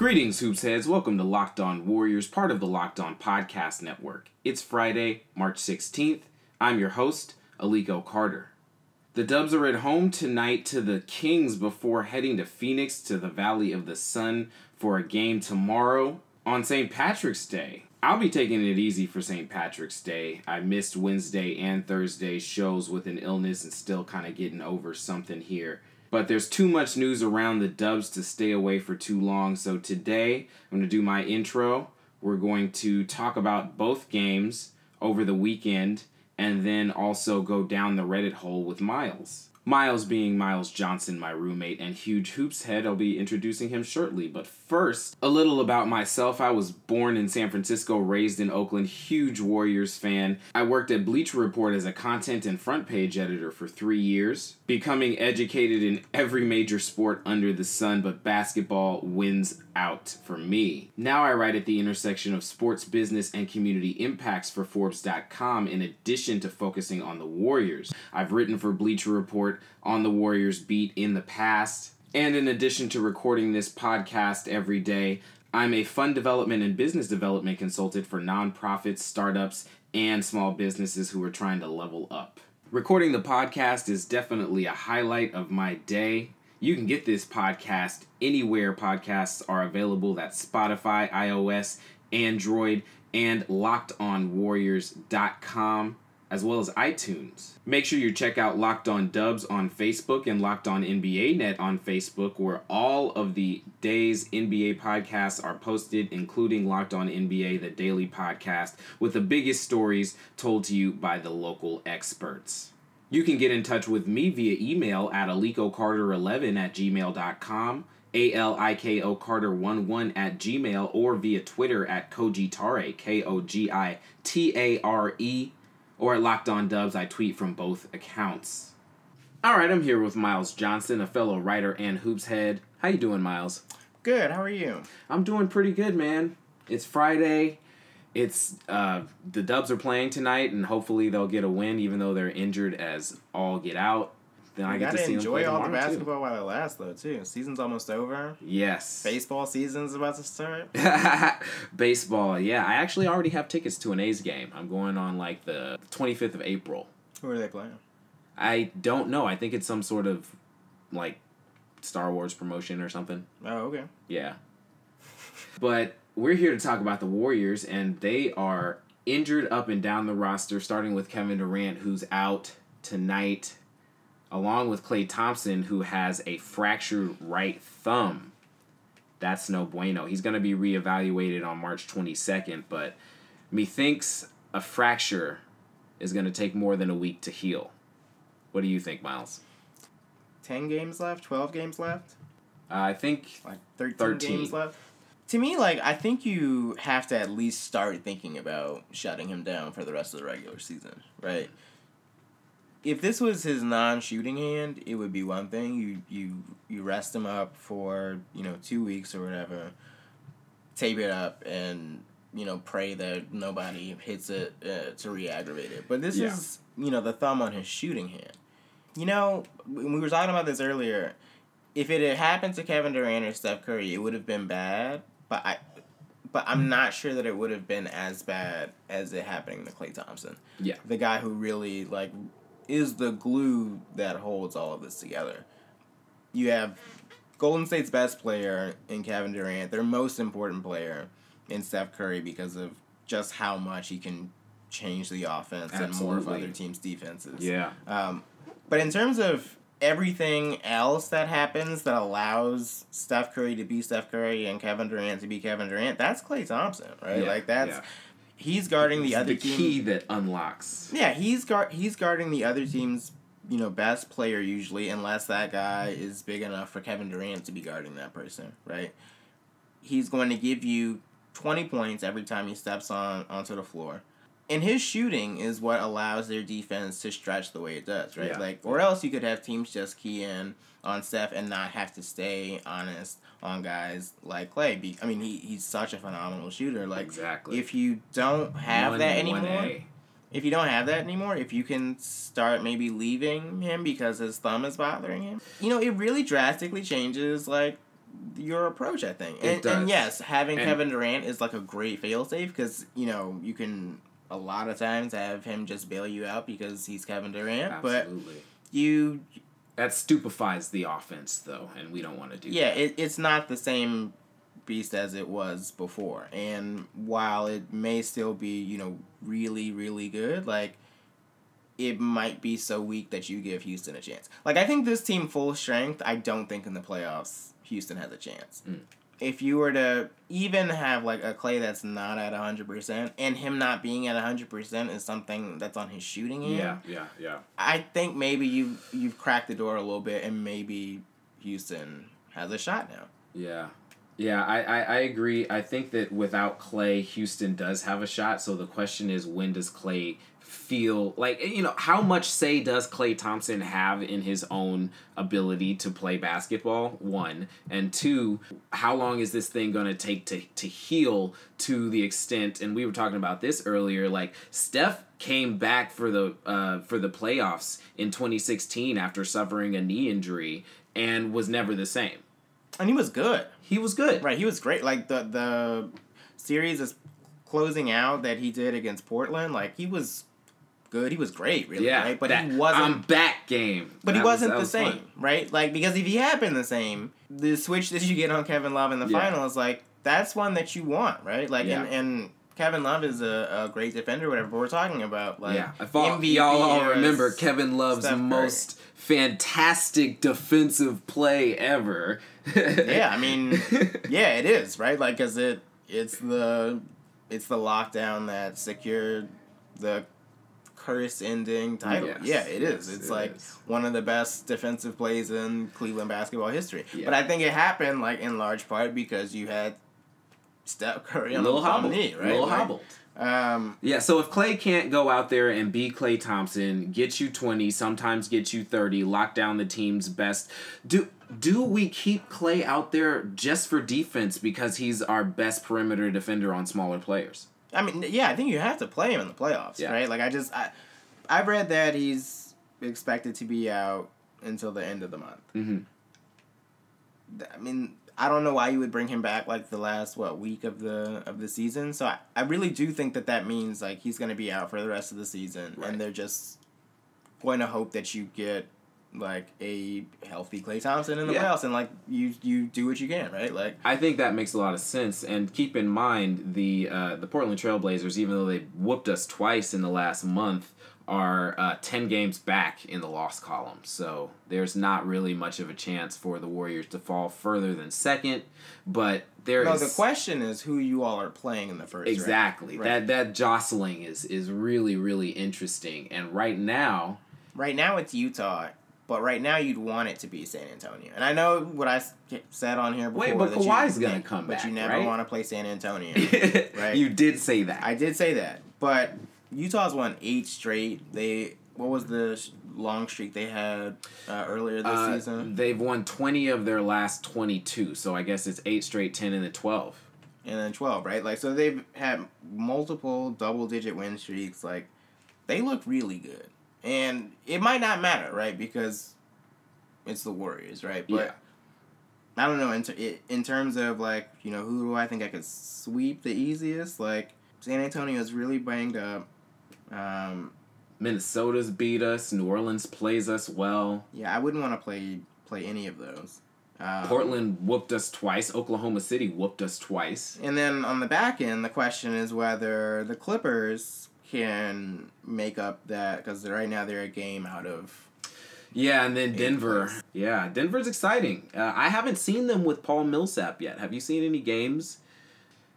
Greetings, Hoops Heads. Welcome to Locked On Warriors, part of the Locked On Podcast Network. It's Friday, March 16th. I'm your host, Aliko Carter. The Dubs are at home tonight to the Kings before heading to Phoenix to the Valley of the Sun for a game tomorrow on St. Patrick's Day. I'll be taking it easy for St. Patrick's Day. I missed Wednesday and Thursday shows with an illness and still kind of getting over something here. But there's too much news around the Dubs to stay away for too long. So today, I'm going to do my intro. We're going to talk about both games over the weekend and then also go down the Reddit hole with Miles. Miles being Miles Johnson, my roommate and huge hoops head. I'll be introducing him shortly. But first, a little about myself. I was born in San Francisco, raised in Oakland, huge Warriors fan. I worked at Bleacher Report as a content and front page editor for three years, becoming educated in every major sport under the sun, but basketball wins out for me. Now I write at the intersection of sports business and community impacts for Forbes.com in addition to focusing on the Warriors. I've written for Bleacher Report on the Warriors beat in the past. And in addition to recording this podcast every day, I'm a fund development and business development consultant for nonprofits, startups, and small businesses who are trying to level up. Recording the podcast is definitely a highlight of my day. You can get this podcast anywhere podcasts are available. That's Spotify, iOS, Android, and lockedonwarriors.com, as well as iTunes. Make sure you check out Locked On Dubs on Facebook and Locked On NBA Net on Facebook, where all of the day's NBA podcasts are posted, including Locked On NBA, the daily podcast, with the biggest stories told to you by the local experts. You can get in touch with me via email at alikocarter11 at gmail.com, A-L-I-K-O Carter11 at gmail, or via Twitter at Kogitare, K-O-G-I-T-A-R-E, or at Locked On Dubs. I tweet from both accounts. All right, I'm here with Miles Johnson, a fellow writer and hoops head. How you doing, Miles? Good. How are you? I'm doing pretty good, man. It's Friday. It's uh, the Dubs are playing tonight, and hopefully they'll get a win, even though they're injured as all get out. Then I You get gotta to see enjoy all the tomorrow, too. basketball while it lasts, though. Too. Season's almost over. Yes. Baseball season's about to start. Baseball, yeah. I actually already have tickets to an A's game. I'm going on like the 25th of April. Who are they playing? I don't know. I think it's some sort of like Star Wars promotion or something. Oh, okay. Yeah. But we're here to talk about the Warriors, and they are injured up and down the roster, starting with Kevin Durant, who's out tonight, along with Klay Thompson, who has a fractured right thumb. That's no bueno. He's going to be reevaluated on March 22nd, but methinks a fracture is going to take more than a week to heal. What do you think, Miles? Ten games left. Twelve games left. Uh, I think Like 13, 13. games left. To me, like I think you have to at least start thinking about shutting him down for the rest of the regular season, right? If this was his non-shooting hand, it would be one thing. You you you rest him up for you know two weeks or whatever, tape it up, and you know pray that nobody hits it uh, to re-aggravate it. But this Yeah. is you know the thumb on his shooting hand. You know, when we were talking about this earlier, if it had happened to Kevin Durant or Steph Curry, it would have been bad. But I, but I'm not sure that it would have been as bad as it happening to Klay Thompson. Yeah. the guy who really like is the glue that holds all of this together. You have Golden State's best player in Kevin Durant, their most important player in Steph Curry because of just how much he can change the offense and more of other teams' defenses. Yeah. Um, but in terms of everything else that happens that allows Steph Curry to be Steph Curry and Kevin Durant to be Kevin Durant, that's Klay Thompson, right? Yeah, like that's yeah. He's guarding the It's other the team. key that unlocks. Yeah, he's guard he's guarding the other team's you know best player usually, unless that guy is big enough for Kevin Durant to be guarding that person, right? He's going to give you twenty points every time he steps on onto the floor. And his shooting is what allows their defense to stretch the way it does, right? Yeah. Like, or else you could have teams just key in on Steph and not have to stay honest on guys like Klay. Be- I mean, he, he's such a phenomenal shooter. Like, Exactly. if you don't have One- that anymore, 1A. if you don't have that anymore, if you can start maybe leaving him because his thumb is bothering him, you know, it really drastically changes like your approach. I think, It and, does. and yes, having And- Kevin Durant is like a great failsafe because you know you can a lot of times have him just bail you out because he's Kevin Durant, but Absolutely. you That stupefies the offense, though, and we don't want to do yeah, that. it, it's not the same beast as it was before. And while it may still be, you know, really, really good, like it might be so weak that you give Houston a chance. Like I think this team full strength, I don't think in the playoffs Houston has a chance. Mm. If you were to even have like a Klay that's not at hundred percent, and him not being at hundred percent is something that's on his shooting end, Yeah, yeah, yeah. I think maybe you you've cracked the door a little bit, and maybe Houston has a shot now. Yeah. Yeah, I, I, I agree. I think that without Klay, Houston does have a shot. So the question is, when does Klay feel like, you know, how much say does Klay Thompson have in his own ability to play basketball? One. And two, how long is this thing going to take to, to heal to the extent, and we were talking about this earlier, like Steph came back for the uh, for the playoffs in 2016 after suffering a knee injury and was never the same. And he was good. He was good. Right, he was great. Like the the series is closing out that he did against Portland. Like he was good. He was great, really. Yeah, right? but that he wasn't. I'm back game. but he was- wasn't that the was same, fun. right? Like because if he had been the same, the switch that you get on Kevin Love in the Yeah. finals, like that's one that you want, right? Like Yeah. and and. Kevin Love is a, a great defender, whatever. We're talking about like yeah, if all, MVP y'all all remember Kevin Love's most fantastic defensive play ever. yeah, I mean, yeah, it is right. Like, cause it it's the it's the lockdown that secured the curse ending title. Yes, yeah, it is. yes, it's it like is. one of the best defensive plays in Cleveland basketball history. Yeah. But I think it happened like in large part because you had Steph Curry on Little the hobbled, knee, right? little Like, hobbled. Um, Yeah, so if Klay can't go out there and be Klay Thompson, get you 20, sometimes get you 30, lock down the team's best, do do we keep Klay out there just for defense because he's our best perimeter defender on smaller players? I mean, yeah, I think you have to play him in the playoffs, Yeah. right? Like I just I, I've read that he's expected to be out until the end of the month. Mm-hmm. I mean, I don't know why you would bring him back like the last what week of the of the season. So I, I really do think that that means like he's going to be out for the rest of the season, Right. and they're just going to hope that you get like a healthy Klay Thompson in the Yeah. playoffs, and like you you do what you can, right? Like I think that makes a lot of sense. And keep in mind the uh, the Portland Trailblazers, even though they whooped us twice in the last month, are uh, ten games back in the loss column. So there's not really much of a chance for the Warriors to fall further than second. But there is no, the question is who you all are playing in the first. round, exactly right? that that jostling is is really really interesting. And right now, Right now it's Utah, but right now you'd want it to be San Antonio. And I know what I said on here before. Wait, but Kawhi's gonna that- come but back, you never right? want to play San Antonio. Right. you did say that. I did say that, but Utah's won eight straight. They what was the long streak they had uh, earlier this Uh, season? They've won 20 of their last 22, so I guess it's 8 straight 10 and then 12. and then 12, right? Like, so they've had multiple double digit win streaks. Like, they look really good. And it might not matter, right? Because it's the Warriors, right? But Yeah. I don't know. In, ter- in terms of, like, you know, who do I think I could sweep the easiest? Like, San Antonio is really banged up. Um, Minnesota's beat us, New Orleans plays us well. yeah, I wouldn't want to play play any of those. Um, Portland whooped us twice, Oklahoma City whooped us twice. And then on the back end, the question is whether the Clippers can make up that because right now they're a game out of Yeah, and then Denver. Yeah, Denver's exciting. Uh, I haven't seen them with Paul Millsap yet. Have you seen any games?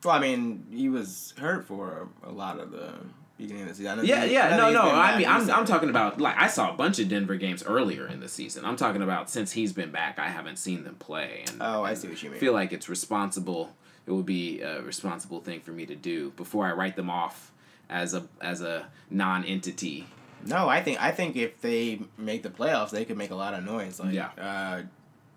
Well, I mean, he was hurt for a lot of the beginning of the season. Yeah, he- yeah, no, no. I mean, I'm, I'm talking about like I saw a bunch of Denver games earlier in the season. I'm talking about since he's been back, I haven't seen them play. And, Oh, I see what you mean. Feel like it's responsible. It would be a responsible thing for me to do before I write them off as a as a non-entity. No, I think I think if they make the playoffs, they could make a lot of noise. Like Yeah. uh,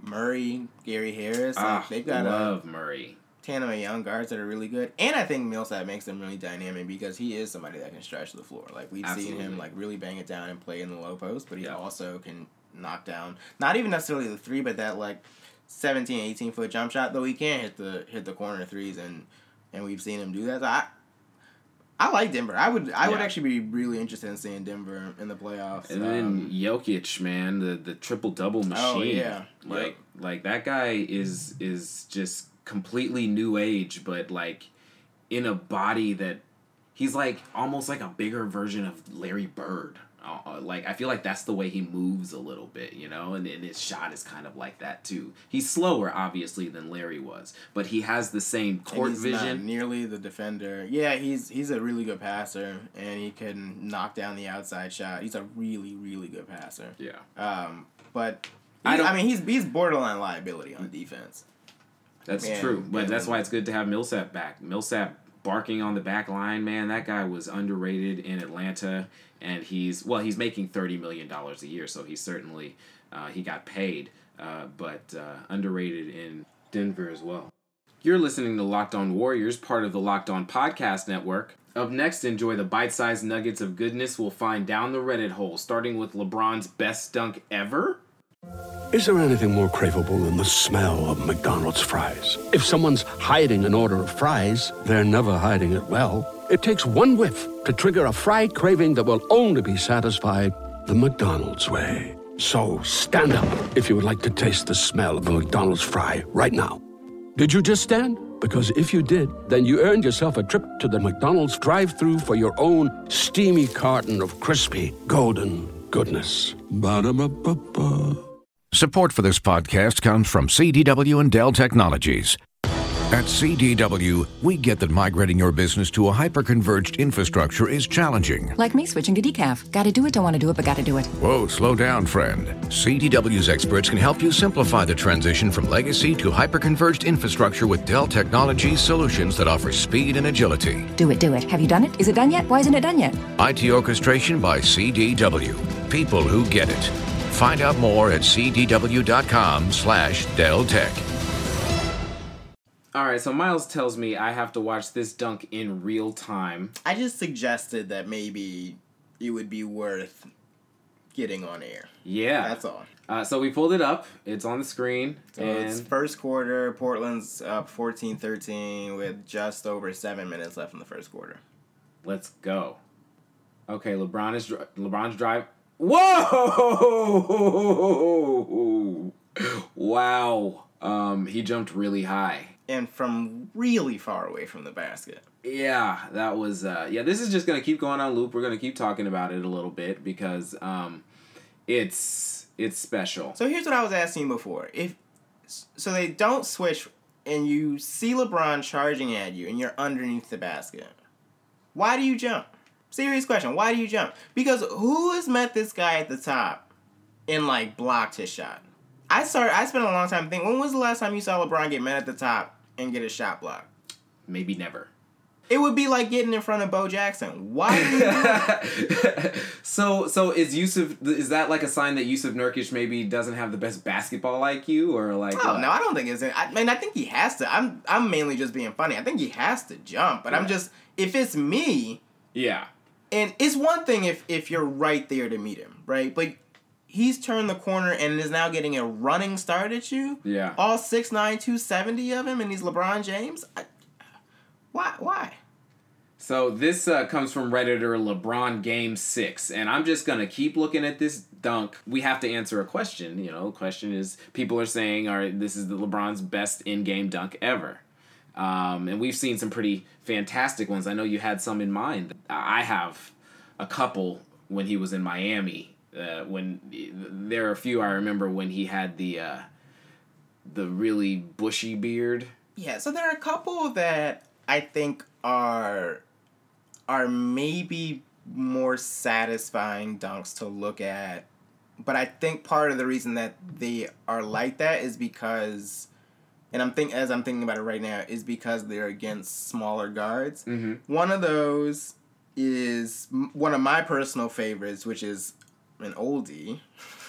Murray, Gary Harris, like, Ah, they've got a Murray. tandem of young guards that are really good, and I think Millsap makes them really dynamic because he is somebody that can stretch the floor. Like we've seen him like really bang it down and play in the low post, but he Yeah. also can knock down not even necessarily the three, but that like 17, 18 foot jump shot. Though he can hit the hit the corner threes, and and we've seen him do that. So I I like Denver. I would I would actually be really interested in seeing Denver in the playoffs. And then Um, Jokic, man, the the triple double machine. Oh, yeah. Like like that guy is is just completely new age, but like in a body that he's like almost like a bigger version of Larry Bird. Uh, uh, like I feel like that's the way he moves a little bit, you know, and, and his shot is kind of like that too. He's slower, obviously, than Larry was, but he has the same court vision. nearly the defender. Yeah, he's he's a really good passer, and he can knock down the outside shot. He's a really really good passer. Yeah, Um, but I I, mean, he's he's borderline liability on defense. That's Man, true, but man. that's why it's good to have Millsap back. Millsap barking on the back line, man. That guy was underrated in Atlanta, and he's well, he's making thirty million dollars a year, so he certainly uh, he got paid, uh, but uh, underrated in Denver as well. You're listening to Locked On Warriors, part of the Locked On Podcast Network. Up next, enjoy the bite-sized nuggets of goodness we'll find down the Reddit hole, starting with LeBron's best dunk ever. Is there anything more craveable than the smell of McDonald's fries? If someone's hiding an order of fries, they're never hiding it well. It takes one whiff to trigger a fry craving that will only be satisfied the McDonald's way. So stand up if you would like to taste the smell of a McDonald's fry right now. Did you just stand? Because if you did, then you earned yourself a trip to the McDonald's drive thru for your own steamy carton of crispy, golden goodness. Ba-da-ba-ba-ba. Support for this podcast comes from CDW and Dell Technologies. At CDW, we get that migrating your business to a hyper-converged infrastructure is challenging. Like me switching to decaf. Gotta do it, don't want to do it, but gotta do it. Whoa, slow down, friend. CDW's experts can help you simplify the transition from legacy to hyper-converged infrastructure with Dell Technologies solutions that offer speed and agility. Do it, do it. Have you done it? Is it done yet? Why isn't it done yet? IT orchestration by CDW. People who get it. Find out more at cdw.com slash Dell Tech. All right, so Miles tells me I have to watch this dunk in real time. I just suggested that maybe it would be worth getting on air. Yeah, That's all. Uh, so we pulled it up. It's on the screen, So and it's first quarter. Portland's up 14-13 with just over seven minutes left in the first quarter. let's go. Okay, LeBron is dri- LeBron's drive. Whoa! Wow. Um, he jumped really high. And from really far away from the basket. Yeah, that was uh yeah, this is just going to keep going on loop. We're going to keep talking about it a little bit because um it's it's special. So here's what I was asking before. If so they don't switch and you see LeBron charging at you and you're underneath the basket. Why do you jump? Serious question. Why do you jump? Because who has met this guy at the top and like blocked his shot? I started I spent a long time thinking when was the last time you saw LeBron get mad at the top and get a shot blocked? Maybe never. It would be like getting in front of Bo Jackson. Why do you do so so is Yusuf is that like a sign that Yusuf Nurkic maybe doesn't have the best basketball IQ or like Oh what? no, I don't think it's. I mean, I think he has to. I'm. I'm mainly just being funny. I think he has to jump, but I'm just. If it's me, Yeah. and it's one thing if if you're right there to meet him, right? But he's turned the corner and is now getting a running start at you. Yeah. All 6'9", 270 of him, and he's LeBron James. I, why? Why? So this uh, comes from Redditor LeBron Game Six, and I'm just gonna keep looking at this dunk. We have to answer a question. You know, the question is people are saying, "All right, this is the LeBron's best in-game dunk ever," um, and we've seen some pretty fantastic ones. I know you had some in mind. I have a couple when he was in Miami Uh, when there are a few I remember when he had the uh, the really bushy beard. Yeah, so there are a couple that I think are are maybe more satisfying dunks to look at. But I think part of the reason that they are like that is because and I'm think as I'm thinking about it right now is because they're against smaller guards. Mm-hmm. One of those is m- one of my personal favorites, which is an oldie,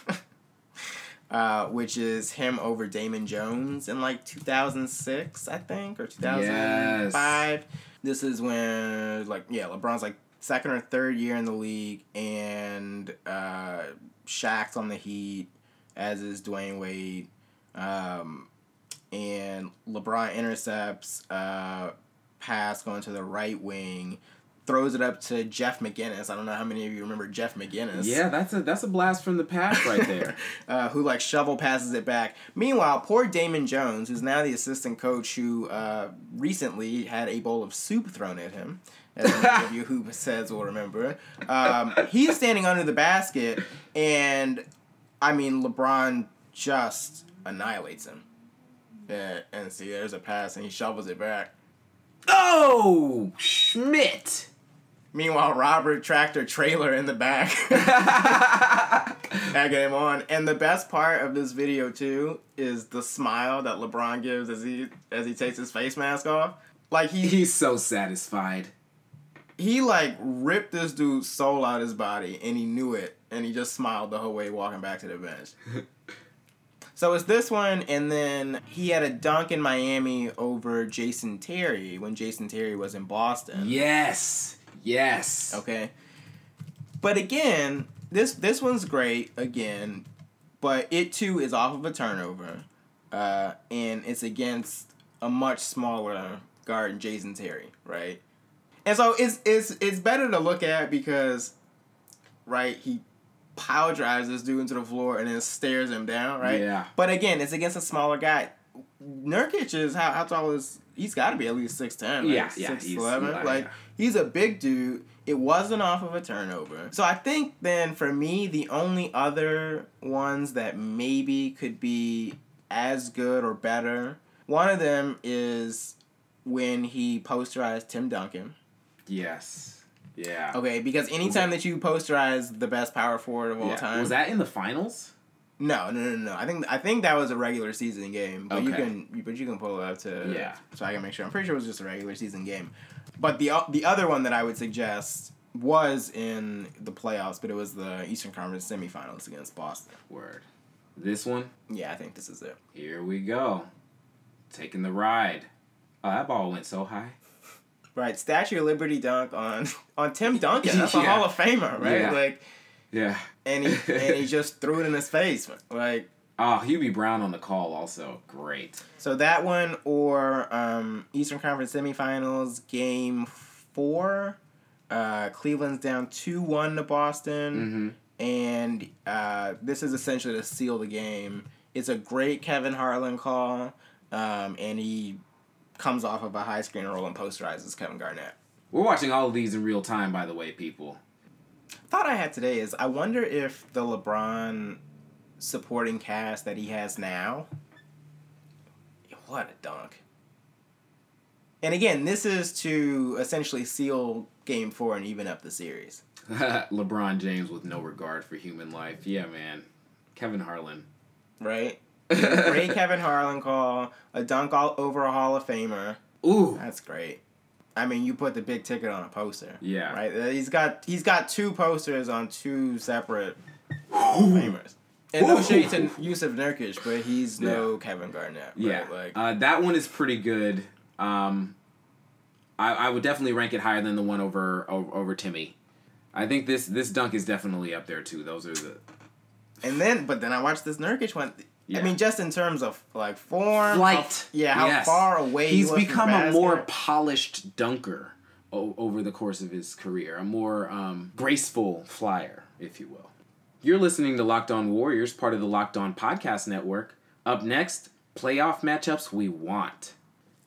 uh, which is him over Damon Jones in like 2006, I think, or 2005. This is when like yeah, LeBron's like second or third year in the league, and uh, Shaq's on the Heat, as is Dwyane Wade. Um, and LeBron intercepts uh, pass going to the right wing, throws it up to Jeff McInnis. I don't know how many of you remember Jeff McInnis. Yeah, that's a that's a blast from the past right there. uh, who like shovel passes it back. Meanwhile, poor Damon Jones, who's now the assistant coach, who uh, recently had a bowl of soup thrown at him. As many of you who says will remember, um, he's standing under the basket, and I mean LeBron just annihilates him. Yeah, and see, there's a pass, and he shovels it back. oh, Schmidt. Meanwhile, Robert Tractor Traylor in the back, egging him on. And the best part of this video too is the smile that LeBron gives as he as he takes his face mask off. Like he He's so satisfied. he like ripped this dude's soul out his body, and he knew it, and he just smiled the whole way walking back to the bench. So it's this one, and then he had a dunk in Miami over Jason Terry when Jason Terry was in Boston. Yes. Yes. Okay. But again, this this one's great again, but it too is off of a turnover, uh, and it's against a much smaller guard Jason Terry, right? And so it's it's it's better to look at because, right, he power drives this dude into the floor and then stares him down, right? Yeah. But again, it's against a smaller guy. Nurkic is how how tall is he's got to be at least six ten, right? Yeah, yeah, six he's- oh, like yeah. he's a big dude. It wasn't off of a turnover. So I think then for me, the only other ones that maybe could be as good or better, one of them is when he posterized Tim Duncan. Yes. Yeah. Okay, because anytime that you posterize the best power forward of all Yeah. time, Was that in the finals? No, no, no, no. I think I think that was a regular season game, but you can but you can pull it up to Yeah. So I can make sure. I'm pretty sure it was just a regular season game, but the the other one that I would suggest was in the playoffs, but it was the Eastern Conference semifinals against Boston. Word. This one. Yeah, I think this is it. Here we go. Taking the ride. Oh, that ball went so high. Right, Statue of Liberty dunk on on Tim Duncan. That's a Hall of Famer, right? Yeah. Like, Yeah. And he and he just threw it in his face, like. Oh, Hubie Brown on the call also. Great. So that one or um, Eastern Conference semifinals game four. Uh, Cleveland's down two one to Boston, and uh, this is essentially to seal the game. It's a great Kevin Harlan call, um, and he comes off of a high screen roll and posterizes Kevin Garnett. We're watching all of these in real time, by the way, people. Thought I had today is I wonder if the LeBron supporting cast that he has now. What a dunk. And again, this is to essentially seal game four and even up the series. LeBron James with no regard for human life. Yeah, man. Kevin Harlan. Right? great Kevin Harlan call, a dunk all over a Hall of Famer. Ooh. That's great. I mean, you put the big ticket on a poster. Yeah. Right? Uh, He's got he's got two posters on two separate Famers. And no shade to Yusuf Nurkic, but he's no Kevin Garnett. Right? Yeah. Like uh, that one is pretty good. Um, I, I would definitely rank it higher than the one over over, over Timmy. I think this this dunk is definitely up there too. Those are the and then but then I watched this Nurkic one. Yeah. I mean, just in terms of like form, flight. yeah, how Yes. far away he he's from become a more polished dunker o- over the course of his career, a more um, graceful flyer, if you will. You're listening to Locked On Warriors, part of the Locked On Podcast Network. Up next, playoff matchups we want.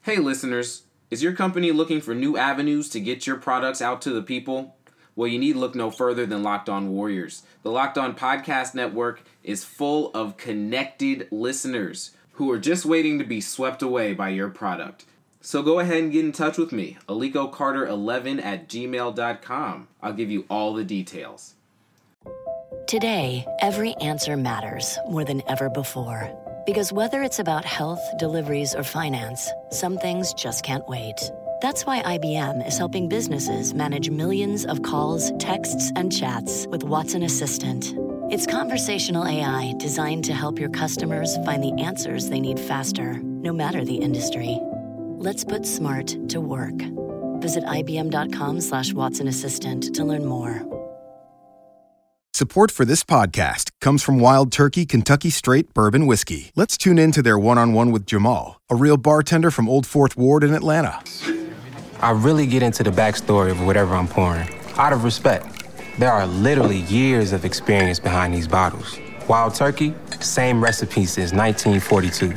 Hey, listeners, is your company looking for new avenues to get your products out to the people? Well, you need look no further than Locked On Warriors. The Locked On Podcast Network is full of connected listeners who are just waiting to be swept away by your product. So go ahead and get in touch with me, AlikoCarter11 at gmail.com. I'll give you all the details. Today, every answer matters more than ever before. Because whether it's about health, deliveries, or finance, some things just can't wait. That's why IBM is helping businesses manage millions of calls, texts, and chats with Watson Assistant. It's conversational AI designed to help your customers find the answers they need faster, no matter the industry. Let's put smart to work. Visit IBM.com slash Watson Assistant to learn more. Support for this podcast comes from Wild Turkey Kentucky Straight Bourbon Whiskey. Let's tune in to their one on one with Jamal, a real bartender from Old Fourth Ward in Atlanta. I really get into the backstory of whatever I'm pouring, out of respect. There are literally years of experience behind these bottles. Wild Turkey, same recipe since 1942.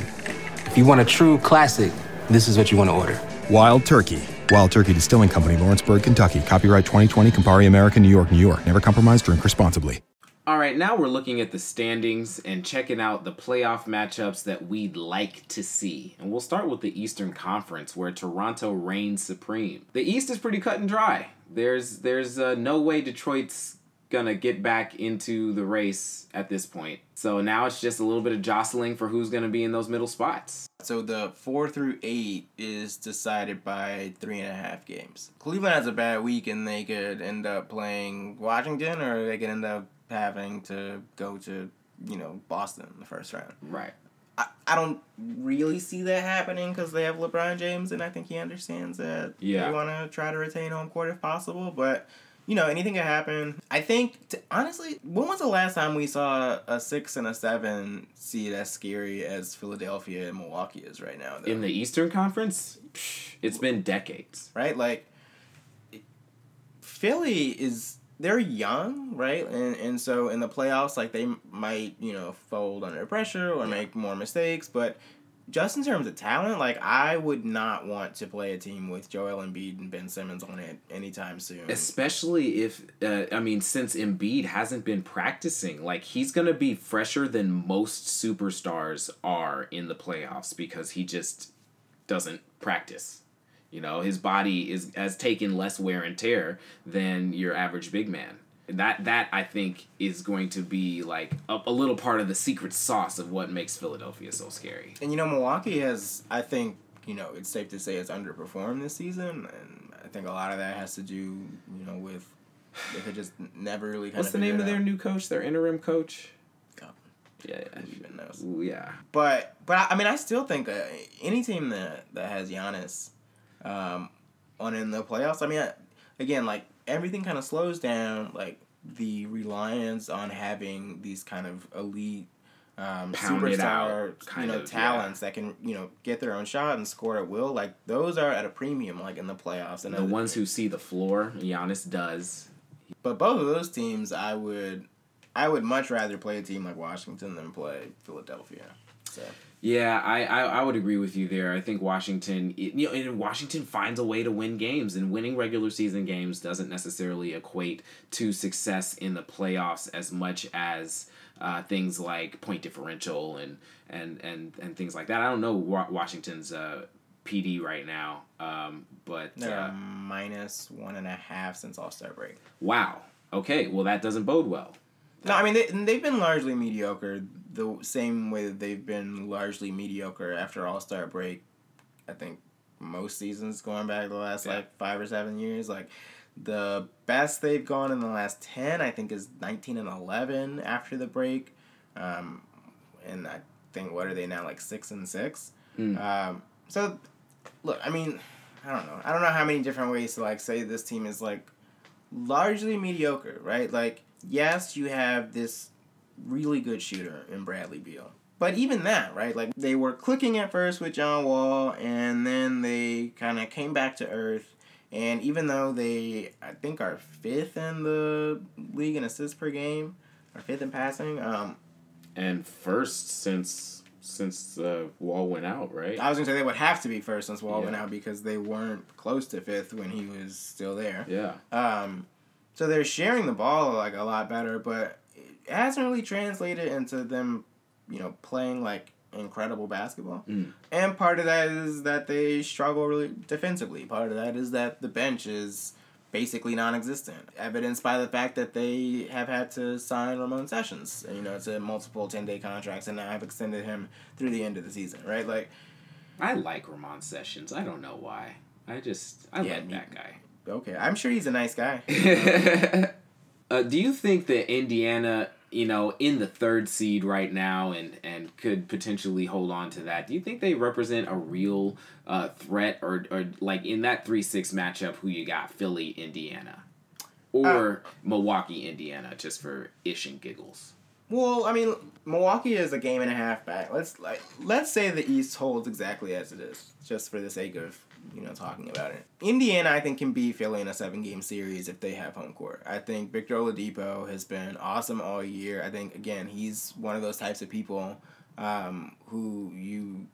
If you want a true classic, this is what you want to order. Wild Turkey. Wild Turkey Distilling Company, Lawrenceburg, Kentucky. Copyright 2020, Campari American, New York, New York. Never compromise, drink responsibly. All right, now we're looking at the standings and checking out the playoff matchups that we'd like to see. And we'll start with the Eastern Conference, where Toronto reigns supreme. The East is pretty cut and dry. There's there's uh, no way Detroit's gonna get back into the race at this point. So now it's just a little bit of jostling for who's gonna be in those middle spots. So the four through eight is decided by three and a half games. Cleveland has a bad week and they could end up playing Washington or they could end up having to go to, you know, Boston in the first round. Right. I, I don't really see that happening because they have LeBron James and I think he understands that Yeah. they want to try to retain home court if possible. But, you know, anything can happen. I think, t- honestly, when was the last time we saw a six and a seven seed as scary as Philadelphia and Milwaukee is right now? Though? In the Eastern Conference, psh, it's been decades. right? Like Philly is they're young, right? And and so in the playoffs, like they might you know fold under pressure or make more mistakes, but. Just in terms of talent, like I would not want to play a team with Joel Embiid and Ben Simmons on it anytime soon. Especially if, uh, I mean, since Embiid hasn't been practicing, like he's going to be fresher than most superstars are in the playoffs because he just doesn't practice. You know, his body is has taken less wear and tear than your average big man. That that I think is going to be like a, a little part of the secret sauce of what makes Philadelphia so scary. And you know, Milwaukee has, I think, you know, it's safe to say, has underperformed this season, and I think a lot of that has to do, you know, with they could just never really. Kind What's the name of their new coach? Their interim coach? Yeah, yeah. Even knows? Ooh, yeah. But but I, I mean, I still think uh, any team that that has Giannis um, on in the playoffs. I mean, I, again, like everything kind of slows down. Like the reliance on having these kind of elite. Um, Pound it out, superstar, you kind know, of, yeah. talents that can, you know, get their own shot and score at will. Like those are at a premium, like in the playoffs. And The ones who see the floor, Giannis does. But both of those teams, I would, I would much rather play a team like Washington than play Philadelphia. So Yeah, I, I, I would agree with you there. I think Washington, you know, and Washington finds a way to win games, and winning regular season games doesn't necessarily equate to success in the playoffs as much as uh, things like point differential and and and and things like that. I don't know Wa- Washington's uh, PD right now, um, but uh, minus one and a half since All Star break. wow. Okay, well that doesn't bode well. No, I mean they they've been largely mediocre the same way that they've been largely mediocre after All Star break. I think most seasons going back the last Yeah. like five or seven years, like the best they've gone in the last ten, I think, is nineteen and eleven after the break, um, and I think what are they now like six and six. Um, so, look, I mean, I don't know. I don't know how many different ways to like say this team is like largely mediocre, right? Like, yes, you have this really good shooter in Bradley Beal. But even that, right? Like they were clicking at first with John Wall and then they kind of came back to earth. And even though they I think are fifth in the league in assists per game, or fifth in passing, um And first since since uh, Wall went out, right? I was gonna say they would have to be first since Wall went out because they weren't close to fifth when he was still there. Yeah. Um, So they're sharing the ball like a lot better, but hasn't really translated into them, you know, playing like incredible basketball. Mm. And part of that is that they struggle really defensively. Part of that is that the bench is basically non-existent, evidenced by the fact that they have had to sign Ramon Sessions, you know, to multiple ten-day contracts, and now have extended him through the end of the season. Right, like. I like Ramon Sessions. I don't know why. I just I Yeah, like me- that guy. Okay, I'm sure he's a nice guy. uh, do you think that Indiana, you know, in the third seed right now and and could potentially hold on to that? Do you think they represent a real uh, threat or or like in that three six matchup? Who you got? Philly, Indiana, or Milwaukee, Indiana, just for ish and giggles. Well, I mean, Milwaukee is a game and a half back. Let's like let's say the East holds exactly as it is, just for the sake of you know talking about it. Indiana, I think, can beat Philly in a seven game series if they have home court. I think Victor Oladipo has been awesome all year. I think again he's one of those types of people um, who you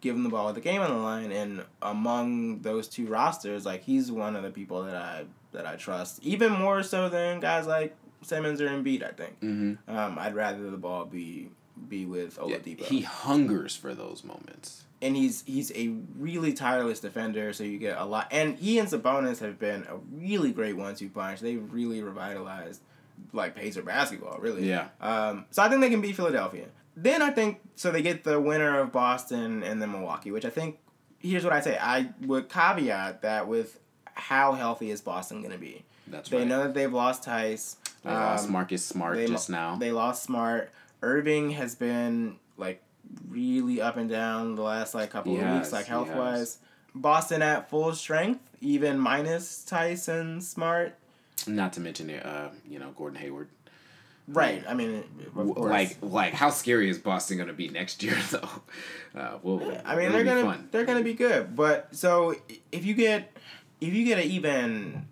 give him the ball with the game on the line, and among those two rosters, like he's one of the people that I that I trust even more so than guys like Simmons or Embiid. I think. Mm-hmm. Um, I'd rather the ball be be with Oladipo. he hungers for those moments. And he's he's a really tireless defender, so you get a lot. And he and Sabonis have been a really great one-two punch. They really revitalized like Pacer basketball, really. Yeah. Um, so I think they can beat Philadelphia. Then I think so they get the winner of Boston and then Milwaukee, which I think here's what I say. I would caveat that with how healthy is Boston going to be. That's They right. know that they've lost Theis. They lost Um, Marcus Smart just lo- now. They lost Smart. Irving has been like really up and down the last like couple He of weeks, like health has. wise. Boston at full strength, even minus Tyson Smart. Not to mention, uh, you know, Gordon Hayward. Right. I mean, Like, like, how scary is Boston going to be next year, though? Uh, well, I mean, they're be gonna fun. they're gonna be good. But so if you get if you get an even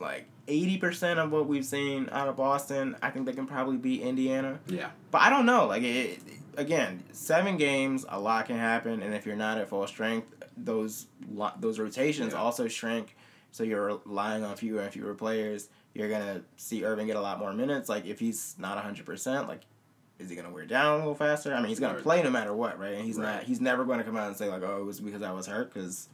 like eighty percent of what we've seen out of Boston, I think they can probably beat Indiana. Yeah. But I don't know. Like it, again, seven games, a lot can happen, and if you're not at full strength, those those rotations Yeah. also shrink. So you're relying on fewer and fewer players. You're gonna see Irving get a lot more minutes. Like if he's not hundred percent, like is he gonna wear down a little faster? I mean, he's gonna play no matter what, right? And he's Right. not. He's never going to come out and say like, "Oh, it was because I was hurt," because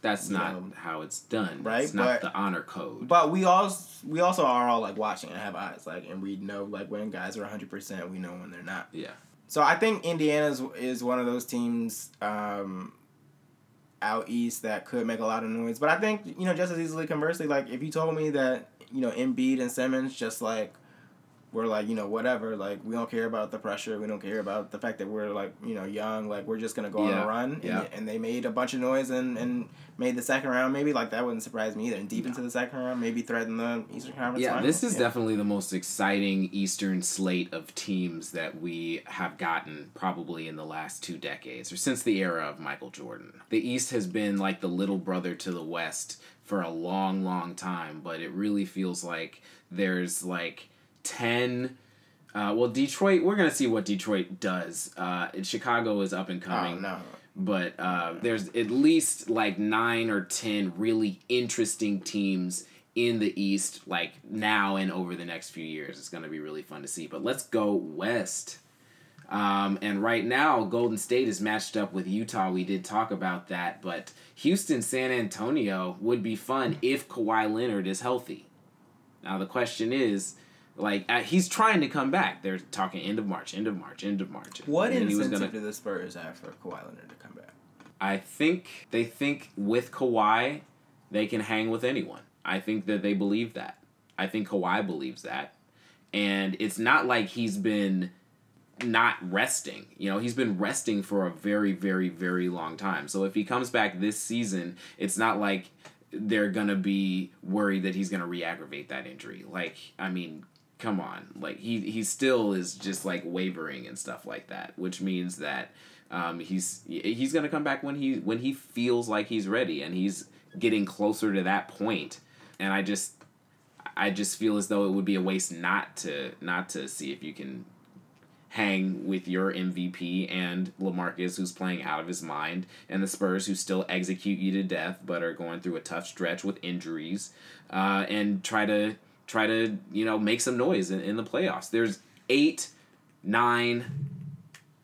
That's not know, how it's done. right, It's not but- the honor code. But we all we also are all like watching and have eyes, like, and we know like when guys are hundred percent, we know when they're not. yeah. So I think Indiana's is one of those teams um, out east that could make a lot of noise. But I think you know just as easily conversely, like if you told me that you know Embiid and Simmons just like we're like you know whatever, like we don't care about the pressure, we don't care about the fact that we're like you know young, like we're just gonna go on a run, yeah. and, and they made a bunch of noise and and made the second round. Maybe like that wouldn't surprise me either. And deep into the second round, maybe threaten the Eastern Conference. Yeah, Finals. this is Yeah. definitely the most exciting Eastern slate of teams that we have gotten probably in the last two decades or since the era of Michael Jordan. The East has been like the little brother to the West for a long, long time, but it really feels like there's like 10. Uh, well, Detroit, we're going to see what Detroit does. Uh, Chicago is up and coming Oh no. but uh, there's at least like nine or ten really interesting teams in the East, like now and over the next few years. It's going to be really fun to see. But let's go West. Um, and right now, Golden State is matched up with Utah. We did talk about that, but Houston, San Antonio would be fun if Kawhi Leonard is healthy. Now the question is, like, uh, he's trying to come back. They're talking end of March, end of March, end of March. What And incentive gonna- do the Spurs have for Kawhi Leonard to come back? I think they think with Kawhi, they can hang with anyone. I think that they believe that. I think Kawhi believes that. And it's not like he's been not resting. You know, he's been resting for a very, very, very long time. So if he comes back this season, it's not like they're gonna be worried that he's gonna re-aggravate that injury. Like, I mean, come on. Like he he still is just like wavering and stuff like that, which means that um, he's he's gonna come back when he when he feels like he's ready and he's getting closer to that point. And I just I just feel as though it would be a waste not to not to see if you can hang with your MVP and LaMarcus who's playing out of his mind and the Spurs who still execute you to death but are going through a tough stretch with injuries uh, and try to try to you know make some noise in, in the playoffs. There's eight, nine,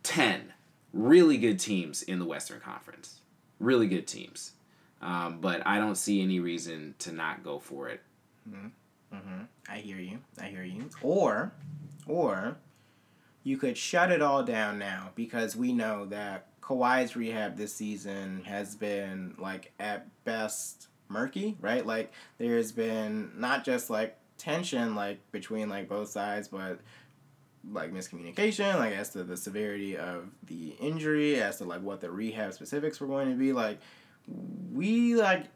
ten really good teams in the Western Conference. Really good teams. Um, but I don't see any reason to not go for it. Mm-hmm. I hear you. I hear you. Or, or, you could shut it all down now because we know that Kawhi's rehab this season has been like at best murky, right? Like there's been not just like tension like between like both sides, but like miscommunication, like as to the severity of the injury, as to like what the rehab specifics were going to be. Like we like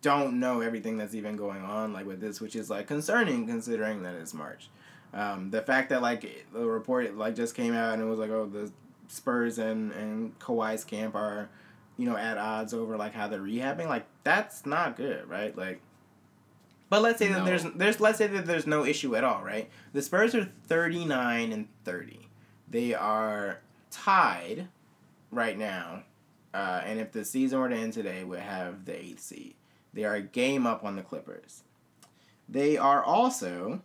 don't know everything that's even going on like with this, which is like concerning considering that it's March. Um, the fact that like the report like just came out and it was like oh the Spurs and and Kawhi's camp are you know at odds over like how they're rehabbing like that's not good right like but let's say No. that there's there's let's say that there's no issue at all right the Spurs are 39 and 30 they are tied right now uh, and if the season were to end today would have the eighth seed they are a game up on the Clippers they are also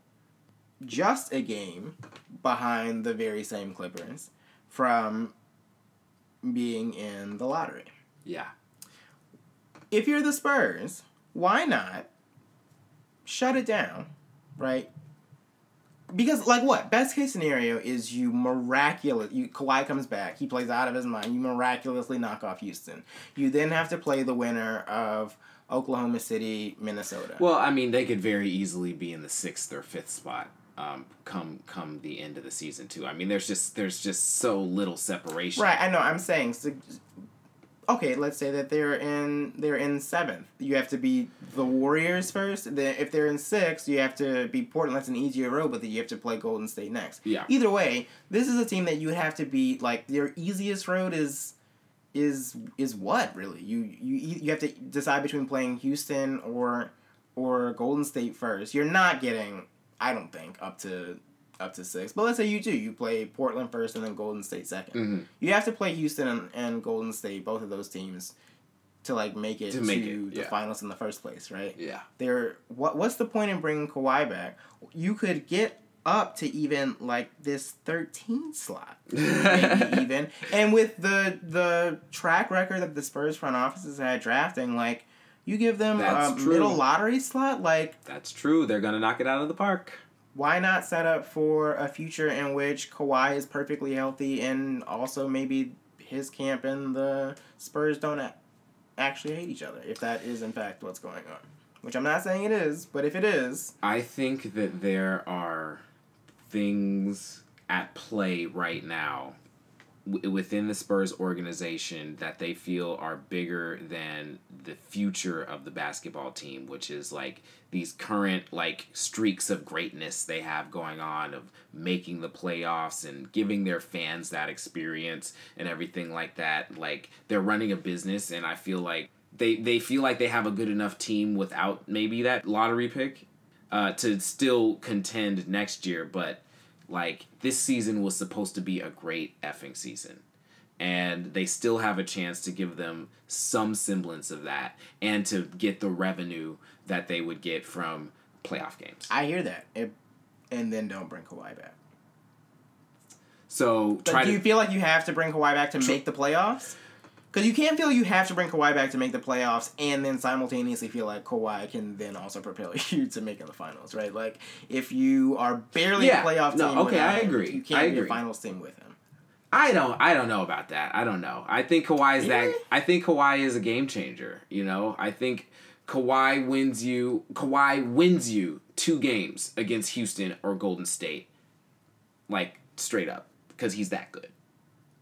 just a game behind the very same Clippers from being in the lottery. Yeah. If you're the Spurs, why not shut it down, right? Because like what? Best case scenario is you miraculous you Kawhi comes back, he plays out of his mind, you miraculously knock off Houston. You then have to play the winner of Oklahoma City, Minnesota. Well, I mean, they could very easily be in the sixth or fifth spot. Um, come come the end of the season too. I mean, there's just there's just so little separation. Right, I know. I'm saying. So, okay, let's say that they're in they're in seventh. You have to be the Warriors first. Then if they're in sixth, you have to be Portland. That's an easier road, but then you have to play Golden State next. Yeah. Either way, this is a team that you have to be like your easiest road is is is what really you you you have to decide between playing Houston or or Golden State first. You're not getting, I don't think, up to up to six. But let's say you do. You play Portland first and then Golden State 2nd Mhm. You have to play Houston and, and Golden State, both of those teams, to like make it To to, make it, the yeah. finals in the first place, right? Yeah. They're what what's the point in bringing Kawhi back? You could get up to even like this 13 slot maybe even and with the the track record that the Spurs front offices had drafting like you give them That's a true. middle lottery slot like That's true. They're gonna knock it out of the park. Why not set up for a future in which Kawhi is perfectly healthy and also maybe his camp and the Spurs don't a- actually hate each other if that is in fact what's going on? Which I'm not saying it is but if it is I think that there are things at play right now w- within the Spurs organization that they feel are bigger than the future of the basketball team, which is like these current like streaks of greatness they have going on of making the playoffs and giving their fans that experience and everything like that. Like they're running a business and I feel like they they feel like they have a good enough team without maybe that lottery pick uh, to still contend next year, but like this season was supposed to be a great effing season. And they still have a chance to give them some semblance of that and to get the revenue that they would get from playoff games. I hear that it, and then don't bring Kawhi back So but try do to you feel like you have to bring Kawhi back to make the playoffs because you can't feel you have to bring Kawhi back to make the playoffs and then simultaneously feel like Kawhi can then also propel you to making the finals, right? Like if you are barely Yeah, a playoff no, team, okay, without I him, agree, You can't I be a finals team with him. I don't I don't know about that. I don't know. I think Kawhi is that I think Kawhi is a game changer, you know? I think Kawhi wins you Kawhi wins you two games against Houston or Golden State. Like straight up because he's that good.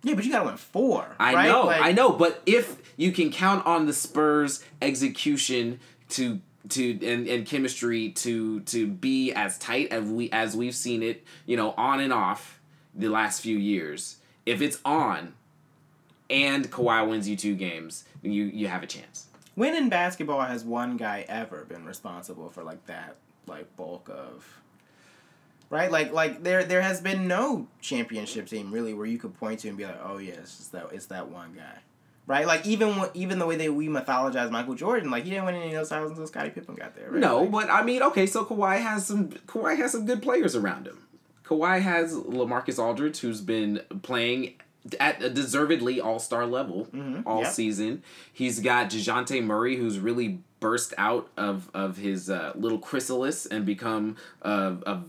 Yeah, but you gotta win four. I right? know, Like, I know, but if you can count on the Spurs execution to to and, and chemistry to to be as tight as we as we've seen it, you know, on and off the last few years, if it's on and Kawhi wins you two games, then you you have a chance. When in basketball has one guy ever been responsible for like that like bulk of right? Like like there there has been no championship team really where you could point to and be like, oh yeah, it's that it's that one guy. right? Like even even the way that we mythologize Michael Jordan, like he didn't win any of those titles until Scottie Pippen got there. Right? No, Like, but I mean, okay, so Kawhi has some Kawhi has some good players around him. Kawhi has LaMarcus Aldridge, who's been playing at a deservedly All Star level all yep. season. He's got Dejounte Murray, who's really burst out of of his uh, little chrysalis and become a, a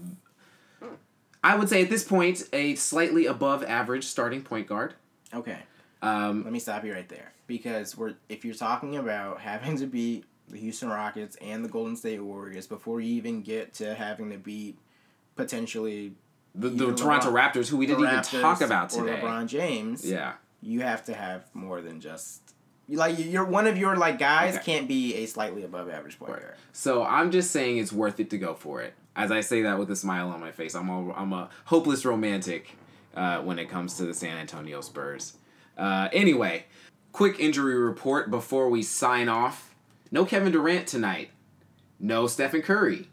I would say at this point a slightly above average starting point guard. okay. Um, Let me stop you right there because we're if you're talking about having to beat the Houston Rockets and the Golden State Warriors before you even get to having to beat potentially the, the Toronto LeBron- Raptors, who we didn't even talk about today, or. LeBron James, Yeah. you have to have more than just like you're one of your like guys Okay. can't be a slightly above average player. guard. So I'm just saying it's worth it to go for it. As I say that with a smile on my face, I'm a, I'm a hopeless romantic uh, when it comes to the San Antonio Spurs. Uh, anyway, quick injury report before we sign off. No Kevin Durant tonight. No Stephen Curry.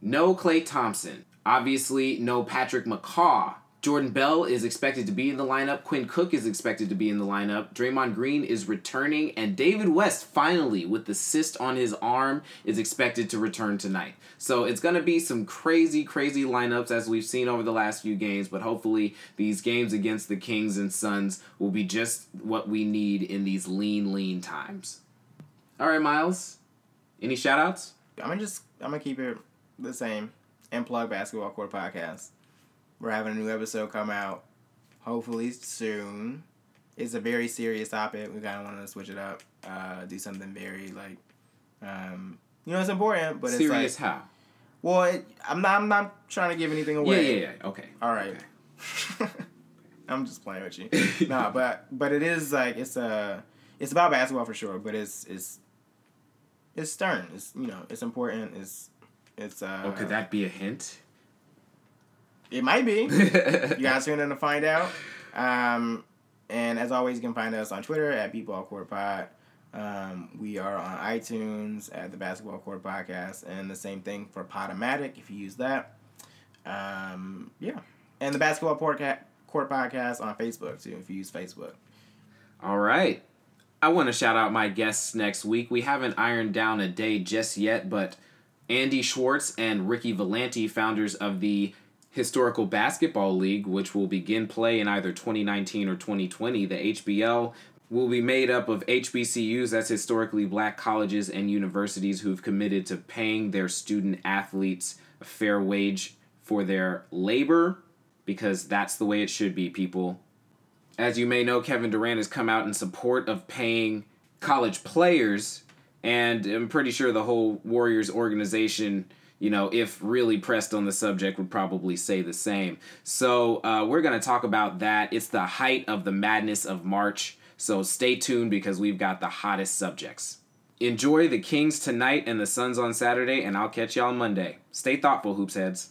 No Klay Thompson. Obviously, no Patrick McCaw. Jordan Bell is expected to be in the lineup. Quinn Cook is expected to be in the lineup. Draymond Green is returning. And David West, finally, with the cyst on his arm, is expected to return tonight. So it's going to be some crazy, crazy lineups as we've seen over the last few games. But hopefully, these games against the Kings and Suns will be just what we need in these lean, lean times. All right, Miles. Any shout outs? I'm gonna just I'm gonna keep it the same and plug Basketball Court Podcast. We're having a new episode come out, hopefully soon. It's a very serious topic. We kind of want to switch it up, uh, do something very like, um, you know, it's important, but Serious it's like, how? well, it, I'm not I'm not trying to give anything away. yeah, yeah. Okay. All right. Okay. I'm just playing with you. nah, but but it is like it's uh it's about basketball for sure, but it's it's it's stern. It's you know it's important. It's it's uh. Oh, could that be a hint? It might be. you guys tune in to find out. Um, and as always, you can find us on Twitter at Beatball Court Pod. Um, we are on iTunes at the Basketball Court Podcast, and the same thing for Podomatic if you use that. Um, yeah, and the Basketball Porca- Court Podcast on Facebook too if you use Facebook. All right. I want to shout out my guests next week. We haven't ironed down a day just yet, but Andy Schwartz and Ricky Valenti, founders of the Historical Basketball League, which will begin play in either 2019 or 2020, the HBL will be made up of HBCUs, that's historically black colleges and universities who've committed to paying their student athletes a fair wage for their labor, because that's the way it should be, people. As you may know, Kevin Durant has come out in support of paying college players, and I'm pretty sure the whole Warriors organization, you know, if really pressed on the subject, would probably say the same. So uh, we're going to talk about that. It's the height of the madness of March, so stay tuned because we've got the hottest subjects. Enjoy the Kings tonight and the Suns on Saturday, and I'll catch y'all Monday. Stay thoughtful, hoops heads.